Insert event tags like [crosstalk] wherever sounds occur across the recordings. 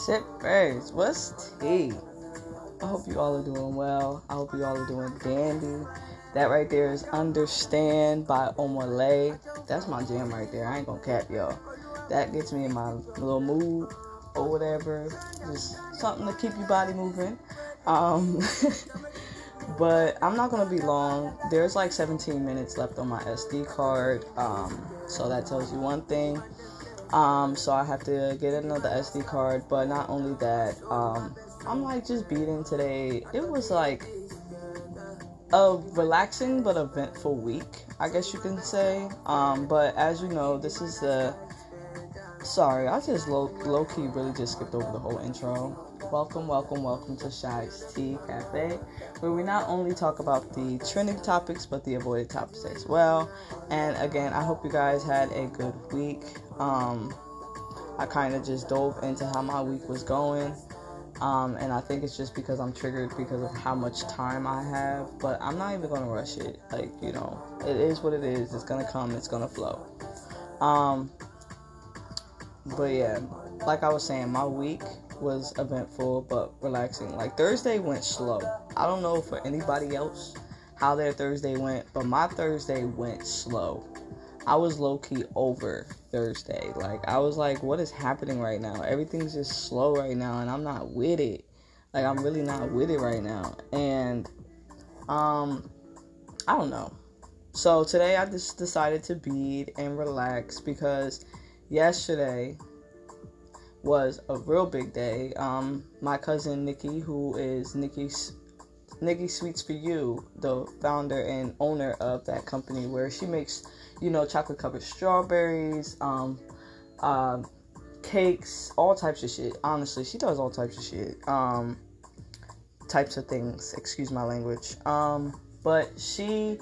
Sippers, sippers, what's tea? I hope you all are doing well. I hope you all are doing dandy. That right there is Understand by Omah Lay. That's my jam right there. I ain't gonna cap y'all. That gets me in my little mood or whatever. Just something to keep your body moving. Um, [laughs] but I'm not gonna be long. There's like 17 minutes left on my SD card. Um, so that tells you one thing. Um, so I have to get another SD card. But not only that, um, I'm like just beating today. It was like a relaxing but eventful week, I guess you can say. Um, but as you know, this is the. Sorry, I just low, low key really just skipped over the whole intro. Welcome, welcome, welcome to Chai's Tea Cafe, where we not only talk about the trending topics but the avoided topics as well. And again, I hope you guys had a good week. Um, I kind of just dove into how my week was going. Um, and I think it's just because I'm triggered because of how much time I have. But I'm not even gonna rush it. Like you know, it is what it is. It's gonna come. It's gonna flow. Um, but yeah, like I was saying, my week was eventful but relaxing. Like Thursday went slow. I don't know for anybody else how their Thursday went, but my Thursday went slow. I was low key over Thursday. Like I was like, what is happening right now? Everything's just slow right now, and I'm not with it. Like I'm really not with it right now, and um, I don't know. So today I just decided to bead and relax because yesterday was a real big day. Um, my cousin Nikki, who is Nikki's Nikki Sweets for You, the founder and owner of that company, where she makes you know, chocolate covered strawberries, um, uh, cakes, all types of shit. Honestly, she does all types of shit. Um, types of things. Excuse my language. Um, but she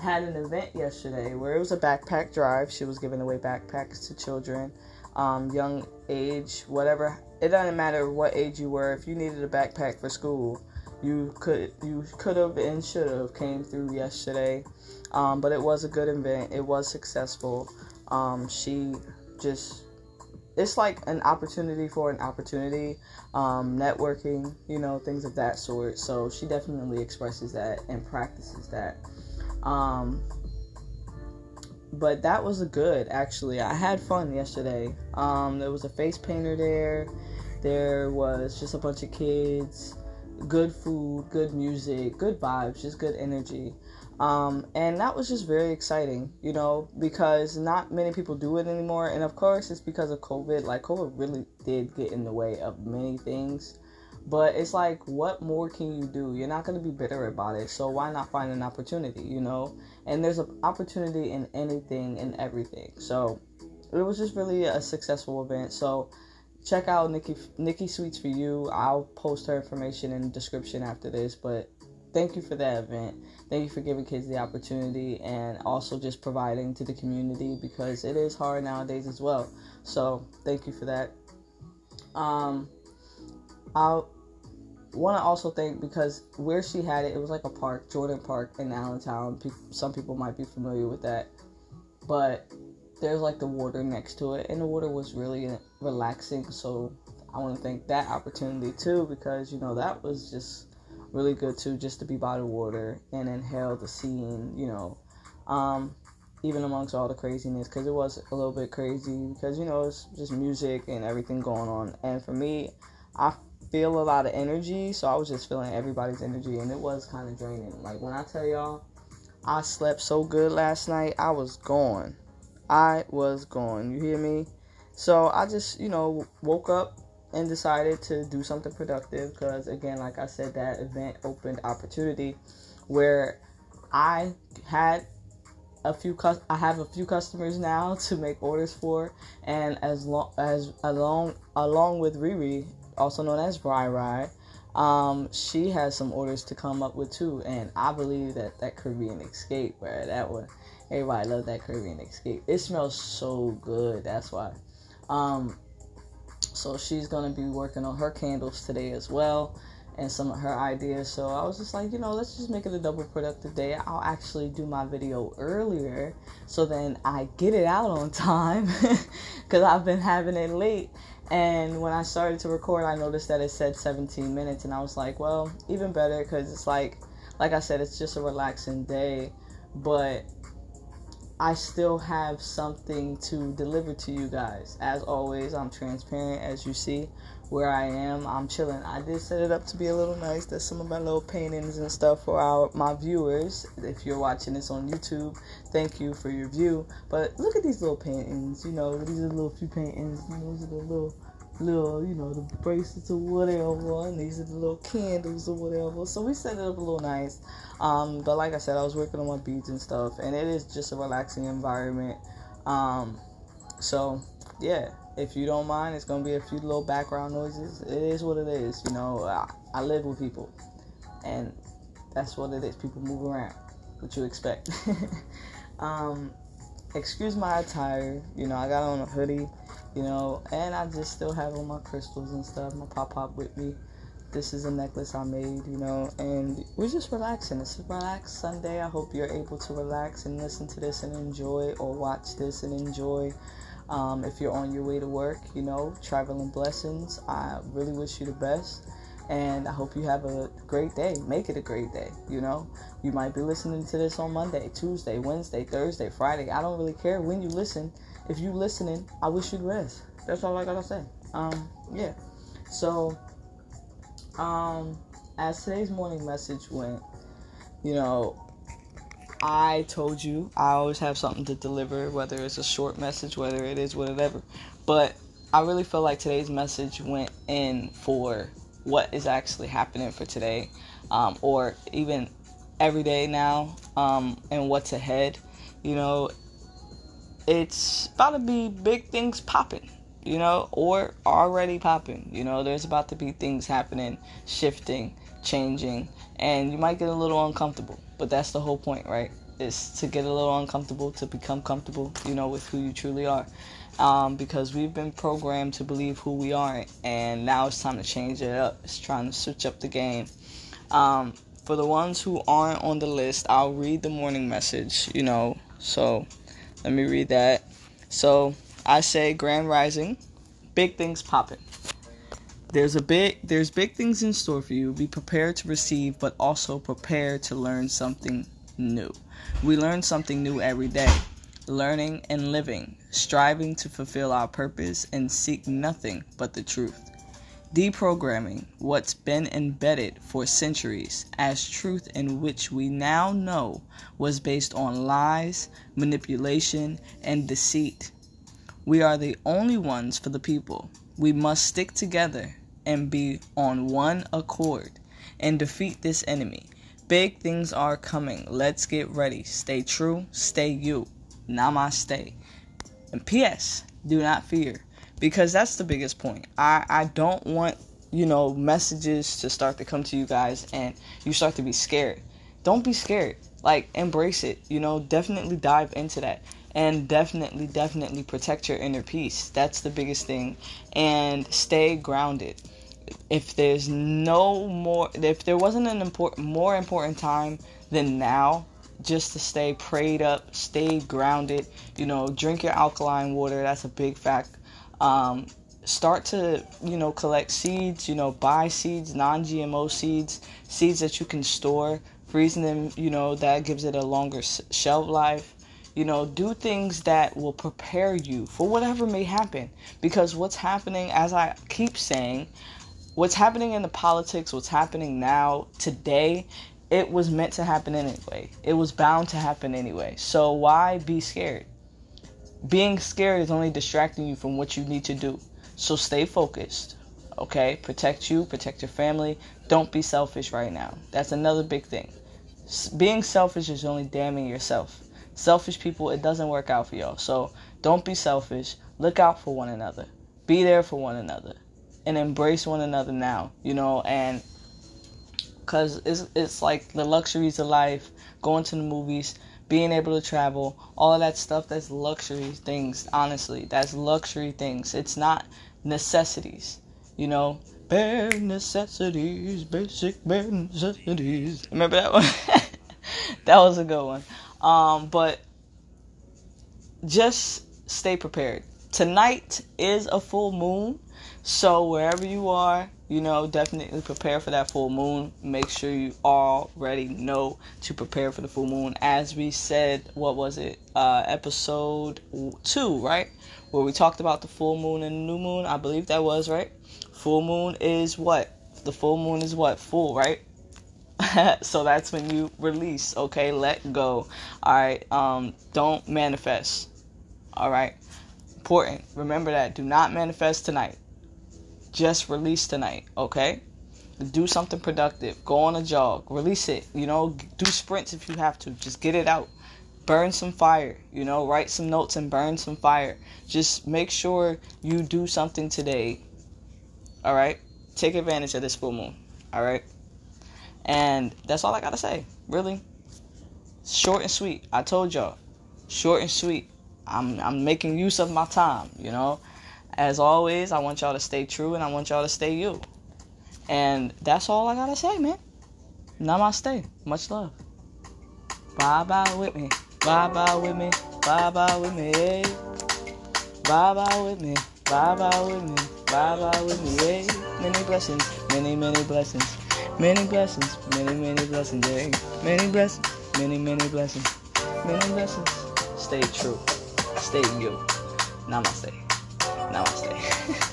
had an event yesterday where it was a backpack drive. She was giving away backpacks to children, um, young age, whatever. It doesn't matter what age you were. If you needed a backpack for school, you could you could have and should have came through yesterday. Um, but it was a good event. It was successful. Um, she just it's like an opportunity for an opportunity, um, networking, you know, things of that sort. So she definitely expresses that and practices that. Um, but that was good actually. I had fun yesterday. Um, there was a face painter there. There was just a bunch of kids. Good food, good music, good vibes, just good energy. Um, and that was just very exciting, you know, because not many people do it anymore. And of course, it's because of COVID. Like, COVID really did get in the way of many things. But it's like, what more can you do? You're not going to be bitter about it. So why not find an opportunity, you know? And there's an opportunity in anything and everything. So it was just really a successful event. So check out Nikki Nikki Sweets for you. I'll post her information in the description after this. But thank you for that event. Thank you for giving kids the opportunity and also just providing to the community because it is hard nowadays as well. So thank you for that. Um, I want to also thank because where she had it, it was like a park, Jordan Park in Allentown. Pe- some people might be familiar with that, but there's like the water next to it, and the water was really relaxing. So I want to thank that opportunity too because you know that was just really good too, just to be by the water and inhale the scene, you know, um, even amongst all the craziness, because it was a little bit crazy, because you know it's just music and everything going on, and for me, I feel a lot of energy, so I was just feeling everybody's energy, and it was kind of draining. Like when I tell y'all, I slept so good last night, I was gone. I was gone. You hear me? So I just, you know, woke up and decided to do something productive because, again, like I said, that event opened opportunity where I had a few cus- I have a few customers now [laughs] to make orders for, and as long as along along with Riri, also known as Bri Rye, um, she has some orders to come up with too, and I believe that that Caribbean Escape, where that one, everybody love that Caribbean Escape. It smells so good. That's why. Um, so she's gonna be working on her candles today as well and some of her ideas. So I was just like, you know, let's just make it a double productive day. I'll actually do my video earlier so then I get it out on [laughs] time because I've been having it late. And when I started to record, I noticed that it said 17 minutes, and I was like, well, even better because it's like, like I said, it's just a relaxing day, but I still have something to deliver to you guys. As always, I'm transparent, as you see where I am. I'm chilling. I did set it up to be a little nice. There's some of my little paintings and stuff for our my viewers. If you're watching this on YouTube, thank you for your view. But look at these little paintings. You know, these are little few paintings. These are the little little, you know, the bracelets or whatever, and these are the little candles or whatever. So we set it up a little nice. Um, but like I said, I was working on my beads and stuff, and it is just a relaxing environment. Um, so yeah, if you don't mind, it's gonna be a few little background noises. It is what it is, you know. I, I live with people, and that's what it is. People move around. What you expect. [laughs] um, excuse my attire. You know, I got on a hoodie you know, and I just still have all my crystals and stuff, my pop pop with me. This is a necklace I made, you know, and we're just relaxing. It's a relaxed Sunday. I hope you're able to relax and listen to this and enjoy, or watch this and enjoy. Um, if you're on your way to work, you know, traveling blessings. I really wish you the best and I hope you have a great day. Make it a great day. You know, you might be listening to this on Monday, Tuesday, Wednesday, Thursday, Friday. I don't really care when you listen if you listening, I wish you the best. That's all I gotta say. Um, yeah. So, um, as today's morning message went, you know, I told you I always have something to deliver, whether it's a short message, whether it is whatever. But I really feel like today's message went in for what is actually happening for today, um, or even every day now, um, and what's ahead. You know, it's about to be big things popping, you know, or already popping. You know, there's about to be things happening, shifting, changing, and you might get a little uncomfortable. But that's the whole point, right? Is to get a little uncomfortable, to become comfortable, you know, with who you truly are. Um, because we've been programmed to believe who we are, and now it's time to change it up. It's trying to switch up the game. Um, for the ones who aren't on the list, I'll read the morning message, you know, so let me read that. So I say Grand Rising, big things popping. There's a big there's big things in store for you. Be prepared to receive, but also prepare to learn something new. We learn something new every day. Learning and living, striving to fulfill our purpose and seek nothing but the truth. Deprogramming what's been embedded for centuries as truth, in which we now know was based on lies, manipulation, and deceit. We are the only ones for the people. We must stick together and be on one accord and defeat this enemy. Big things are coming. Let's get ready. Stay true, stay you. Namaste. And P.S. Do not fear because that's the biggest point. I I don't want you know messages to start to come to you guys and you start to be scared. Don't be scared. Like embrace it. You know, definitely dive into that and definitely definitely protect your inner peace. That's the biggest thing and stay grounded. If there's no more if there wasn't an important more important time than now just to stay prayed up, stay grounded, you know, drink your alkaline water. That's a big fact um, start to you know collect seeds you know buy seeds non-gmo seeds seeds that you can store freezing them you know that gives it a longer shelf life you know do things that will prepare you for whatever may happen because what's happening as i keep saying what's happening in the politics what's happening now today it was meant to happen anyway it was bound to happen anyway so why be scared being scared is only distracting you from what you need to do. So stay focused. Okay? Protect you, protect your family. Don't be selfish right now. That's another big thing. Being selfish is only damning yourself. Selfish people, it doesn't work out for y'all. So don't be selfish. Look out for one another. Be there for one another. And embrace one another now, you know, and because it's, it's like the luxuries of life, going to the movies, being able to travel, all of that stuff, that's luxury things, honestly. That's luxury things. It's not necessities, you know. Bare necessities, basic bare necessities. Remember that one? [laughs] that was a good one. Um, but just stay prepared. Tonight is a full moon, so wherever you are, you know, definitely prepare for that full moon. Make sure you already know to prepare for the full moon. As we said, what was it? Uh, episode two, right? Where we talked about the full moon and new moon. I believe that was, right? Full moon is what? The full moon is what? Full, right? [laughs] so that's when you release, okay? Let go. All right? Um, don't manifest. All right? Important. Remember that. Do not manifest tonight just release tonight, okay? Do something productive. Go on a jog. Release it. You know, do sprints if you have to. Just get it out. Burn some fire. You know, write some notes and burn some fire. Just make sure you do something today. All right? Take advantage of this full moon. All right? And that's all I got to say. Really. Short and sweet. I told y'all. Short and sweet. I'm I'm making use of my time, you know? as always, I want y'all to stay true and I want y'all to stay you. And that's all I gotta say, man. Namaste. Much love. Bye bye with me. Bye bye with me. Bye bye with me. Hey. Bye bye with me. Bye bye with me. Bye bye with me. Hey. Many blessings. Many, many blessings. Many blessings. Many, many blessings. Hey. Many blessings. Many, many blessings. Many blessings. Stay true. Stay you. Namaste. Namaste. [laughs]